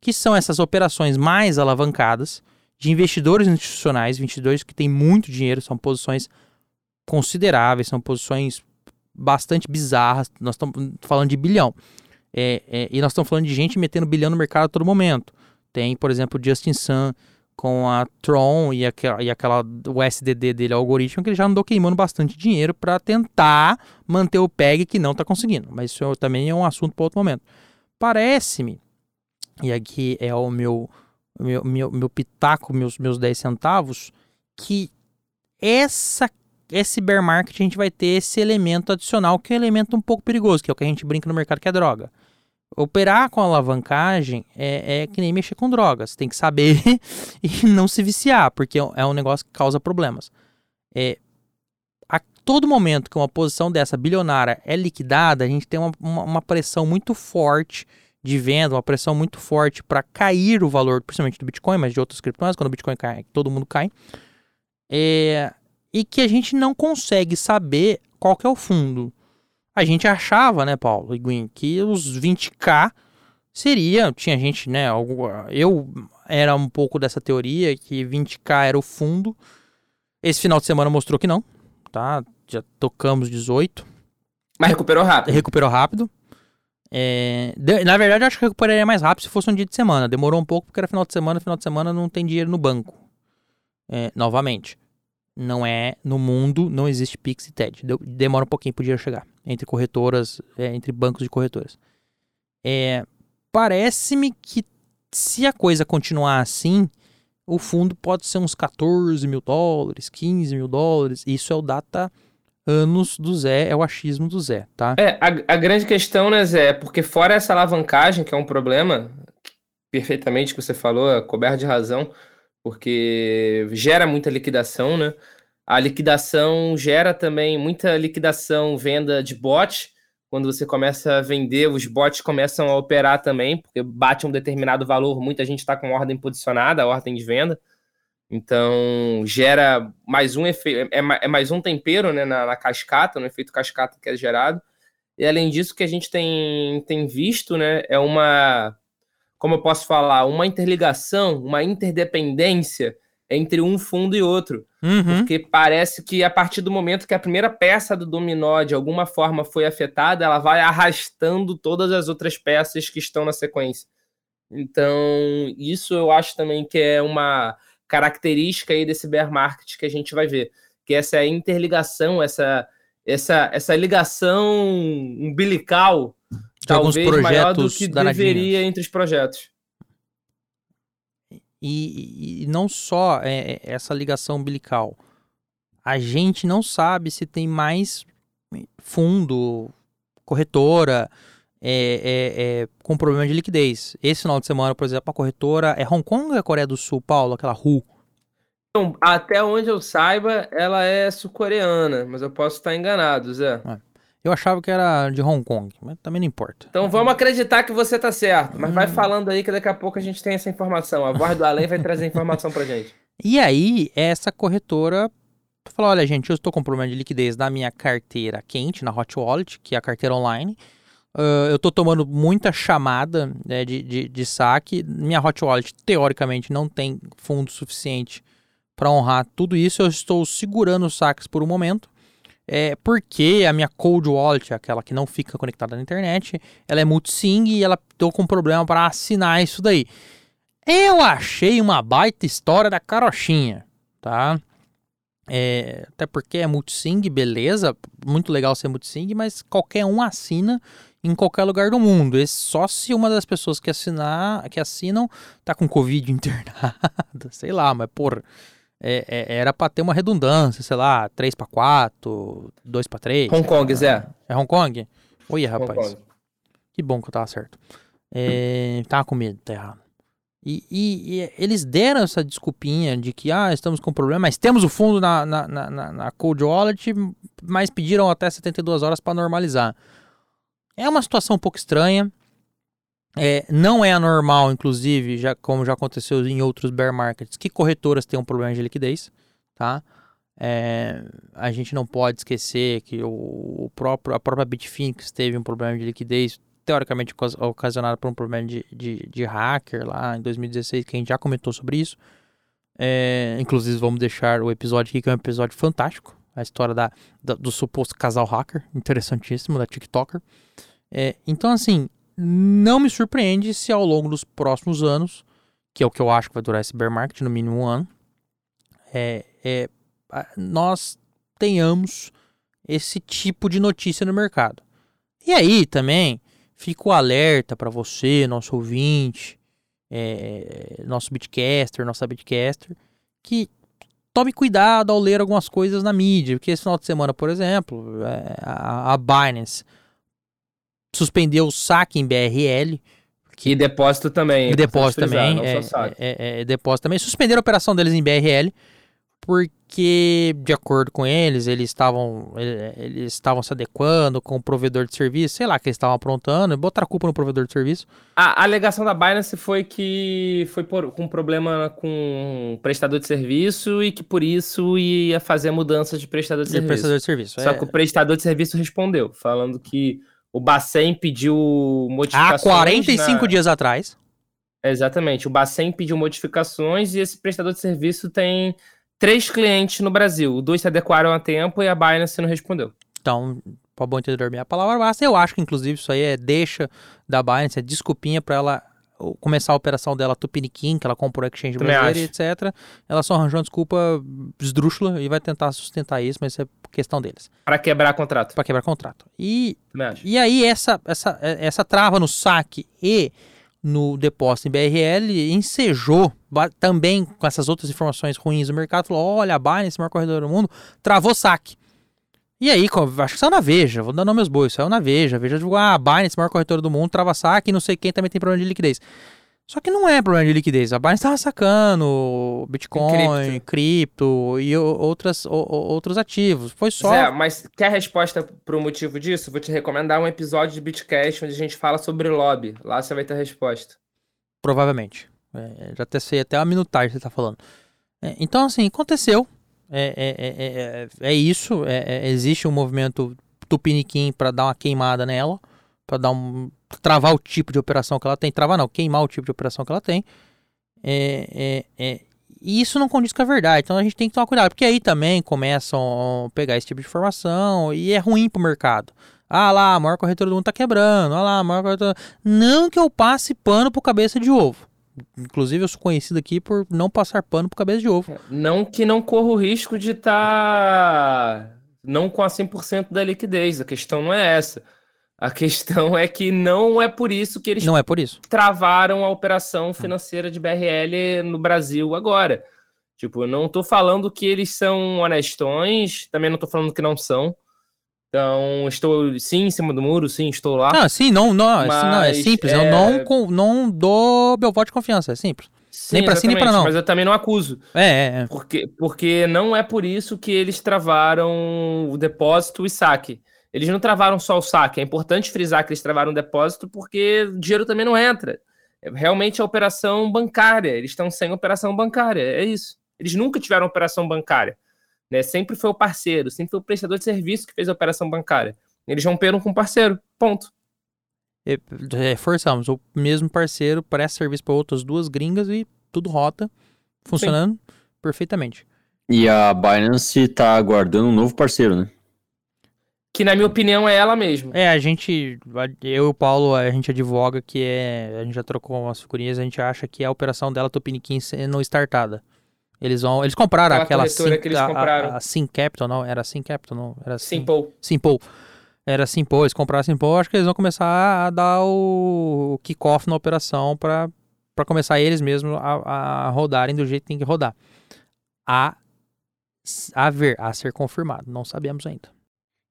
que são essas operações mais alavancadas de investidores institucionais, investidores que têm muito dinheiro, são posições consideráveis, são posições bastante bizarras. Nós estamos falando de bilhão. É, é, e nós estamos falando de gente metendo bilhão no mercado a todo momento. Tem, por exemplo, Justin Sun com a Tron e aquela, e aquela o SDD dele, o algoritmo, que ele já andou queimando bastante dinheiro para tentar manter o PEG que não está conseguindo. Mas isso também é um assunto para outro momento. Parece-me, e aqui é o meu, meu, meu, meu pitaco, meus, meus 10 centavos, que essa esse bear market a gente vai ter esse elemento adicional, que é um elemento um pouco perigoso, que é o que a gente brinca no mercado, que é droga. Operar com alavancagem é, é que nem mexer com drogas. Tem que saber e não se viciar, porque é um negócio que causa problemas. É, a todo momento que uma posição dessa bilionária é liquidada, a gente tem uma, uma, uma pressão muito forte de venda, uma pressão muito forte para cair o valor, principalmente do Bitcoin, mas de outras criptomoedas, quando o Bitcoin cai, todo mundo cai. É, e que a gente não consegue saber qual é o fundo. A gente achava, né, Paulo e Gwen, que os 20k seria, tinha gente, né, eu era um pouco dessa teoria que 20k era o fundo. Esse final de semana mostrou que não, tá? Já tocamos 18. Mas recuperou rápido. Recuperou rápido. É, de, na verdade, eu acho que recuperaria mais rápido se fosse um dia de semana. Demorou um pouco porque era final de semana, final de semana não tem dinheiro no banco. É, novamente não é no mundo, não existe Pix e TED. Demora um pouquinho para o dinheiro chegar entre corretoras, é, entre bancos de corretoras. É, Parece-me que se a coisa continuar assim, o fundo pode ser uns 14 mil dólares, 15 mil dólares. Isso é o data anos do Zé, é o achismo do Zé, tá? É, a, a grande questão, né, Zé, porque fora essa alavancagem, que é um problema, perfeitamente que você falou, é coberto de razão, porque gera muita liquidação, né? A liquidação gera também muita liquidação, venda de bot. Quando você começa a vender, os bots começam a operar também, porque bate um determinado valor, muita gente está com ordem posicionada, ordem de venda. Então, gera mais um efeito, é, é, mais um tempero né, na, na, cascata, no efeito cascata que é gerado. E além disso, que a gente tem, tem visto né, é uma como eu posso falar, uma interligação, uma interdependência entre um fundo e outro. Uhum. Porque parece que a partir do momento que a primeira peça do dominó de alguma forma foi afetada, ela vai arrastando todas as outras peças que estão na sequência. Então, isso eu acho também que é uma característica aí desse bear market que a gente vai ver. que essa interligação, essa, essa, essa ligação umbilical, De alguns talvez maior do projetos que danadinhos. deveria entre os projetos. E, e não só é, é essa ligação umbilical. A gente não sabe se tem mais fundo, corretora, é, é, é, com problema de liquidez. Esse final de semana, por exemplo, a corretora é Hong Kong ou é Coreia do Sul, Paulo? Aquela RU. Então, até onde eu saiba, ela é sul-coreana, mas eu posso estar enganado, Zé. Eu achava que era de Hong Kong, mas também não importa. Então vamos acreditar que você tá certo, mas Hum. vai falando aí que daqui a pouco a gente tem essa informação. A voz do além vai trazer informação pra gente. E aí, essa corretora falou: olha, gente, eu estou com problema de liquidez na minha carteira quente, na Hot Wallet, que é a carteira online. Ah, eu estou tomando muita chamada né, de, de, de saque. Minha Hot Wallet, teoricamente, não tem fundo suficiente para honrar tudo isso. Eu estou segurando os saques por um momento. É, porque a minha Cold Wallet, aquela que não fica conectada na internet, ela é multisig e ela tô com problema para assinar isso daí. Eu achei uma baita história da carochinha, tá? É, até porque é multisig, beleza, muito legal ser multisig, mas qualquer um assina em qualquer lugar do mundo. Esse, só se uma das pessoas que assinar, que assinam, tá com covid internada, sei lá, mas porra, é- é- era pra ter uma redundância, sei lá, 3 para 4, 2 para 3. Hong Kong, Zé. É Hong Kong? Oi, rapaz. Kong. Que bom que eu tava certo. É, tava com medo, tá errado. E, e- e eles deram essa desculpinha de que, ah, estamos com problema, mas temos o fundo na, na, na, na- na Cold Wallet, mas pediram até 72 horas para normalizar. É uma situação um pouco estranha. É, não é anormal, inclusive, já, como já aconteceu em outros bear markets, que corretoras tenham problema de liquidez, tá? É, a gente não pode esquecer que o, o próprio, a própria Bitfinex teve um problema de liquidez, teoricamente ocas- ocasionado por um problema de, de, de hacker lá em 2016, que a gente já comentou sobre isso. É, inclusive, vamos deixar o episódio aqui, que é um episódio fantástico. A história da, da- do suposto casal hacker, interessantíssimo, da TikToker. É, então, assim, não me surpreende se ao longo dos próximos anos, que é o que eu acho que vai durar esse bear market, no mínimo um ano, é, é, nós tenhamos esse tipo de notícia no mercado. E aí também fica o alerta para você, nosso ouvinte, é, nosso bitcaster, nossa bitcaster, que tome cuidado ao ler algumas coisas na mídia, porque esse final de semana, por exemplo, é, a, a Binance suspendeu o saque em BRL, E depósito também. é e depósito também, é, é, é, é, depósito também. Suspenderam a operação deles em BRL, porque, de acordo com eles, eles estavam ele- eles estavam se adequando com o provedor de serviço, sei lá, que eles estavam aprontando, e botaram a culpa no provedor de serviço. A, a alegação da Binance foi que foi por, com problema com o prestador de serviço e que por isso ia fazer mudança de prestador de De serviço. prestador de serviço. Só É, que o prestador de serviço respondeu, falando que o Bacen pediu Há modificações. 45 na- dias atrás, Exatamente, o Bacen pediu modificações e esse prestador de serviço tem três clientes no Brasil. Dois se adequaram a tempo e a Binance não respondeu. então, para bom entendedor, minha palavra basta. Eu acho que, inclusive, isso aí é deixa da Binance, é desculpinha para ela o- começar a operação dela Tupiniquim, que ela comprou Exchange Também brasileira, acho. etc. Ela só arranjou uma desculpa esdrúxula e vai tentar sustentar isso, mas isso é questão deles. Para quebrar contrato. para quebrar contrato. E, e aí essa, essa, essa trava no saque e no depósito em BRL ensejou também com essas outras informações ruins do mercado, falou, olha, a Binance, maior corredor do mundo, travou saque. E aí, acho que saiu na Veja, vou dar nome aos bois, saiu na Veja, a Veja divulgou, ah, a Binance, maior corretora do mundo, trava saque e não sei quem também tem problema de liquidez. Só que não é problema de liquidez, a Binance estava sacando Bitcoin, cripto, e o- outras, o- o- outros ativos. Foi só... Zé, mas quer resposta pro motivo disso? Vou te recomendar um episódio de Bitcast onde a gente fala sobre lobby. Lá você vai ter a resposta. Provavelmente. É, já até sei até a minutagem que você tá falando. É, então, assim, aconteceu. É, é, é, é, é isso. É, é- existe um movimento tupiniquim para dar uma queimada nela. para dar um. travar o tipo de operação que ela tem. Travar não, queimar o tipo de operação que ela tem. É, é, é, e isso não condiz com a verdade. Então a gente tem que tomar cuidado. Porque aí também começam a pegar esse tipo de informação. E é ruim pro mercado. Ah lá, a maior corretora do mundo tá quebrando. Ah lá, a maior corretora. Não que eu passe pano pro cabeça de ovo. Inclusive, eu sou conhecido aqui por não passar pano pro cabeça de ovo. Não que não corra o risco de estar não com a 100% da liquidez. A questão não é essa. A questão é que não é por isso que eles Não é por isso. travaram a operação financeira de BRL no Brasil agora. Tipo, eu não tô falando que eles são honestões, também não tô falando que não são. Então, estou sim em cima do muro, sim, estou lá. Ah, sim, não, não, assim, não é Mas, simples. Eu é- não, com- não dou meu voto de confiança, é simples. Sim, nem pra sim, nem pra não. Mas eu também não acuso. É, é, é. Porque, porque não é por isso que eles travaram o depósito e saque. Eles não travaram só o saque. É importante frisar que eles travaram o depósito porque o dinheiro também não entra. É realmente a operação bancária. Eles estão sem operação bancária. É isso. Eles nunca tiveram operação bancária. Né? Sempre foi o parceiro, sempre foi o prestador de serviço que fez a operação bancária. Eles romperam com o parceiro. Ponto. Reforçamos, o mesmo parceiro presta serviço para outras duas gringas e tudo rota, funcionando perfeitamente. E a Binance tá aguardando um novo parceiro, né? Que, na minha opinião, é ela mesma. É, a gente, eu e o Paulo, a gente advoga que é, a gente já trocou umas figurinhas, a gente acha que a operação dela Tupiniquim sendo startada. Eles vão, eles compraram Aquela aquela que eles a- a- compraram. A, Sim Capital, não, era Sim Capital, não, era Sim, Simple. Simple. Era Simple, eles compraram a Simple, acho que eles vão começar a dar o, o kickoff na operação para para começar eles mesmos a, a rodarem do jeito que tem que rodar. A, a ver, a ser confirmado, não sabemos ainda.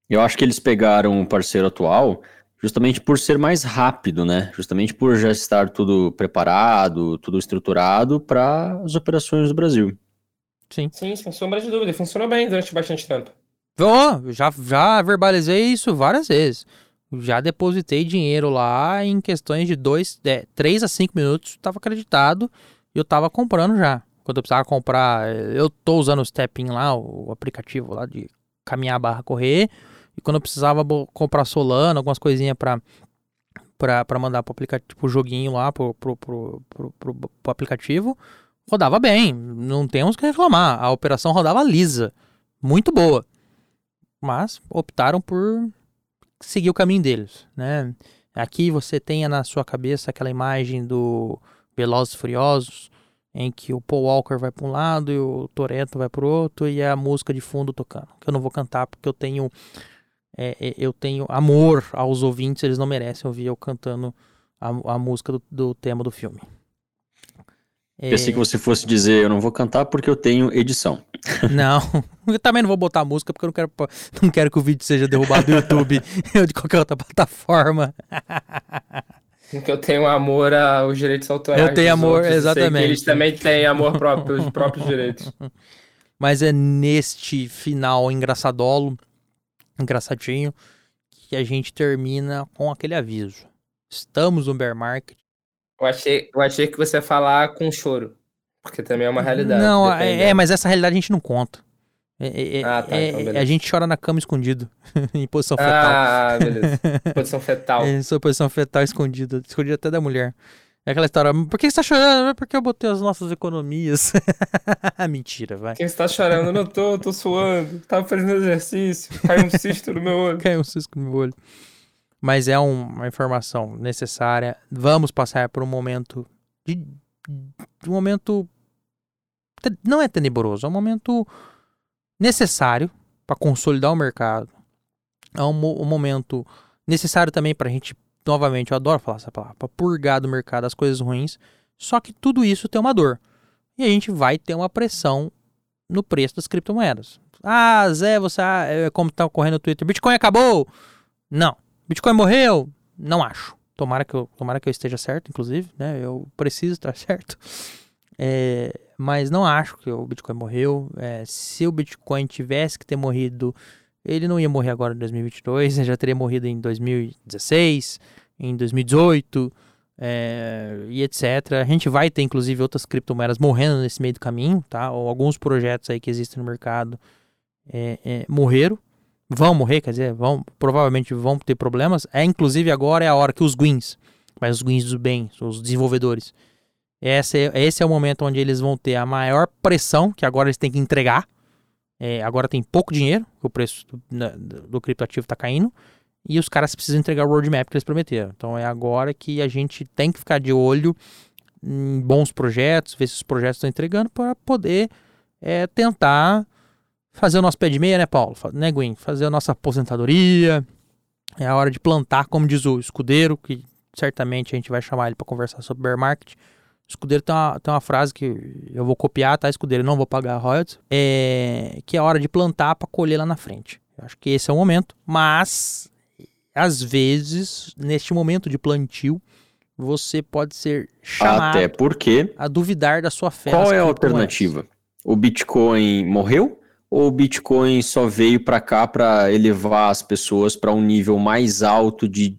Eu acho que eles pegaram o parceiro atual justamente por ser mais rápido, né? Justamente por já estar tudo preparado, tudo estruturado para as operações do Brasil. Sim. Sim, sem sombra de dúvida. Funcionou bem durante bastante tempo. Oh, já, já verbalizei isso várias vezes. Já depositei dinheiro lá em questões de dois, é, 3 a 5 minutos, estava acreditado e eu estava comprando já. Quando eu precisava comprar, eu tô usando o Stepin lá, o aplicativo lá de caminhar barra correr. E quando eu precisava comprar Solana, algumas coisinhas para para mandar pro aplicativo, pro joguinho lá, pro, pro, pro, pro, aplicativo, rodava bem. Não temos o que reclamar. A operação rodava lisa. Muito boa mas optaram por seguir o caminho deles, né? Aqui você tenha na sua cabeça aquela imagem do Velozes Furiosos, em que o Paul Walker vai para um lado e o Toretto vai para o outro e a música de fundo tocando. Que eu não vou cantar porque eu tenho é, é, eu tenho amor aos ouvintes, eles não merecem ouvir eu cantando a, a música do, do tema do filme. É, Pensei que você fosse dizer, eu não vou cantar porque eu tenho edição. Não, eu também não vou botar a música porque eu não quero, não quero que o vídeo seja derrubado do YouTube ou de qualquer outra plataforma. Porque eu tenho amor aos direitos autorais. Eu tenho amor, outros, exatamente. Eles também têm amor próprio pelos próprios direitos. Mas é neste final engraçadolo, engraçadinho, que a gente termina com aquele aviso. Estamos no bear market. Eu achei, eu achei que você ia falar com choro. Porque também é uma realidade. Não, é, dependendo. é, mas essa realidade a gente não conta. É- é- é- Ah, tá, é- então é- a gente chora na cama escondido, em posição fetal. Ah, beleza. Posição fetal. É, posição fetal escondida, escondida até da mulher. É aquela história, por que você tá chorando? É porque eu botei as nossas economias. Mentira, vai. Quem está chorando? Não tô, tô suando. Tava fazendo exercício. Caiu um cisto no meu olho. Caiu um cisco no meu olho. Mas é um- uma informação necessária. Vamos passar por um momento de, de um momento não é tenebroso, é um momento necessário para consolidar o mercado. É um, um momento necessário também para a gente, novamente, eu adoro falar essa palavra, para purgar do mercado as coisas ruins. Só que tudo isso tem uma dor. E a gente vai ter uma pressão no preço das criptomoedas. Ah, Zé, você ah, é como tá ocorrendo no Twitter, Bitcoin acabou? Não. Bitcoin morreu? Não acho. Tomara que eu, tomara que eu esteja certo, inclusive, né? Eu preciso estar certo. É, mas não acho que o Bitcoin morreu. É, se o Bitcoin tivesse que ter morrido, ele não ia morrer agora em 2022, ele já teria morrido em 2016, em 2018 é, e etc. A gente vai ter, inclusive, outras criptomoedas morrendo nesse meio do caminho, tá? Ou alguns projetos aí que existem no mercado é, é, morreram. Vão morrer, quer dizer, vão, provavelmente vão ter problemas. É, inclusive, agora é a hora que os Gwins, mas os Gwins do bem, os desenvolvedores, esse é, esse é o momento onde eles vão ter a maior pressão, que agora eles têm que entregar. É, agora tem pouco dinheiro, o preço do, do criptoativo está caindo, e os caras precisam entregar o roadmap que eles prometeram. Então é agora que a gente tem que ficar de olho em bons projetos, ver se os projetos estão entregando para poder é, tentar fazer o nosso pé de meia, né, Paulo? Né, Gwen? Fazer a nossa aposentadoria. É a hora de plantar, como diz o escudeiro, que certamente a gente vai chamar ele para conversar sobre bear market. Escudeiro tem uma, tem uma frase que eu vou copiar, tá? Escudeiro, não vou pagar royalties. É, que é hora de plantar para colher lá na frente. Eu acho que esse é o momento. Mas, às vezes, neste momento de plantio, você pode ser chamado Até porque, a duvidar da sua fé. qual é a alternativa? O Bitcoin morreu? Ou o Bitcoin só veio para cá para elevar as pessoas para um nível mais alto de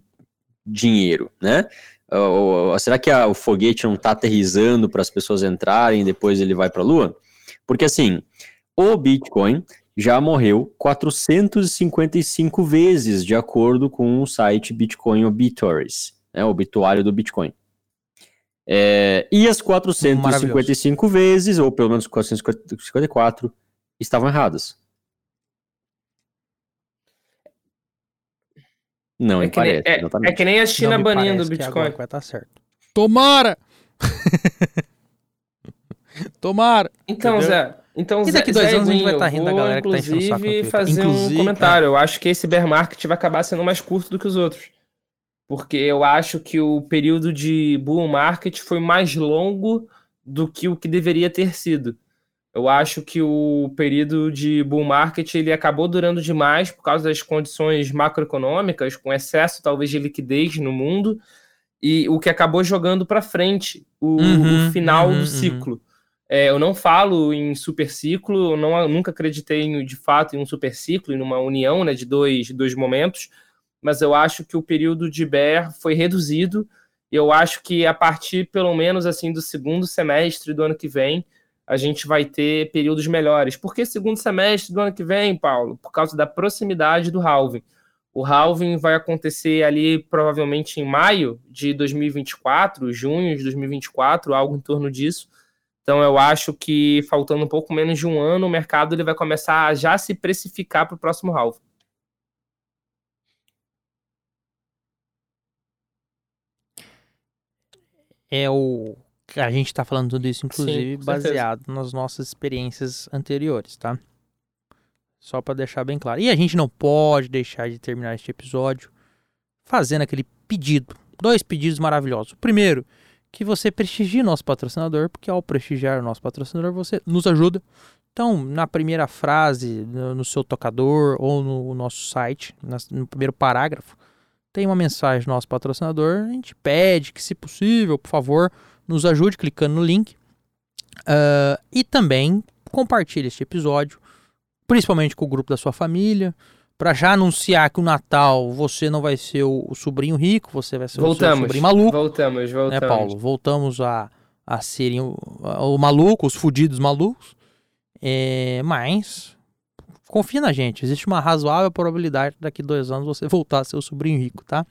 dinheiro, né? Ou- ou- será que a- o foguete não está aterrizando para as pessoas entrarem e depois ele vai para a Lua? Porque assim, o Bitcoin já morreu 455 vezes, de acordo com o site Bitcoin Obituaries, né, o obituário do Bitcoin. É, e as 455 vezes, ou pelo menos 454, estavam erradas. Não, É que, nem, parece, é, exatamente. é que nem a China banindo o Bitcoin. agora vai estar certo. Tomara! Tomara! Então, Entendeu? Zé. Então, E Zé, daqui dois Zé anos a gente vai Eguinho, tá rindo da galera que tá enchendo o saco no Inclusive, Twitter. fazer Inclusive, um comentário. Eu acho que esse bear market vai acabar sendo mais curto do que os outros. Porque eu acho que o período de bull market foi mais longo do que o que deveria ter sido. Eu acho que o período de bull market ele acabou durando demais por causa das condições macroeconômicas, com excesso talvez de liquidez no mundo, e o que acabou jogando para frente o, Uhum, o final uhum, do uhum. ciclo. É, eu não falo em super ciclo, eu não, nunca acreditei em, de fato em um super ciclo, em uma união né, de dois, dois momentos, mas eu acho que o período de bear foi reduzido e eu acho que a partir pelo menos assim do segundo semestre do ano que vem a gente vai ter períodos melhores. Por que segundo semestre do ano que vem, Paulo? Por causa da proximidade do halving. O halving vai acontecer ali provavelmente em maio de 2024, junho de 2024, algo em torno disso. Então eu acho que faltando um pouco menos de um ano, o mercado ele vai começar a já se precificar para o próximo halving. É o. A gente tá falando tudo isso, inclusive, certeza. baseado nas nossas experiências anteriores, tá? Só pra deixar bem claro. E a gente não pode deixar de terminar este episódio fazendo aquele pedido. Dois pedidos maravilhosos. O primeiro, que você prestigie nosso patrocinador, porque ao prestigiar o nosso patrocinador, você nos ajuda. Então, na primeira frase, no, seu tocador ou no nosso site, no primeiro parágrafo, tem uma mensagem do nosso patrocinador. A gente pede que, se possível, por favor, nos ajude clicando no link. Ah, e também compartilhe este episódio, principalmente com o grupo da sua família, para já anunciar que o Natal você não vai ser o, o sobrinho rico, você vai ser o Voltamos. sobrinho maluco Voltamos, voltamos. né, Paulo? Voltamos a, a serem o, a- o maluco, os fudidos malucos. É, mas confia na gente, existe uma razoável probabilidade de daqui dois anos você voltar a ser o sobrinho rico, tá?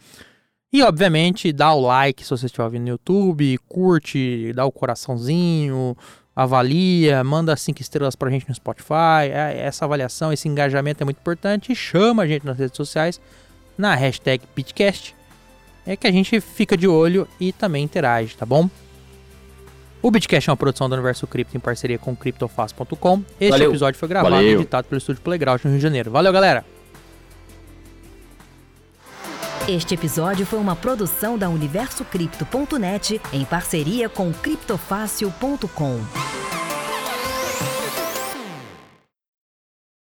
E obviamente dá o like se você estiver ouvindo no YouTube, curte, dá o coraçãozinho, avalia, manda cinco estrelas pra gente no Spotify. É- Essa avaliação, esse engajamento é muito importante. E chama a gente nas redes sociais na hashtag Pitcast é que a gente fica de olho e também interage, tá bom? O Bitcast é uma produção do Universo Cripto em parceria com CryptoFast.com. Este Valeu. episódio foi gravado e Valeu. editado pelo Estúdio Playground no Rio de Janeiro. Valeu, galera! Este episódio foi uma produção da UniversoCripto.net em parceria com criptofácil.com.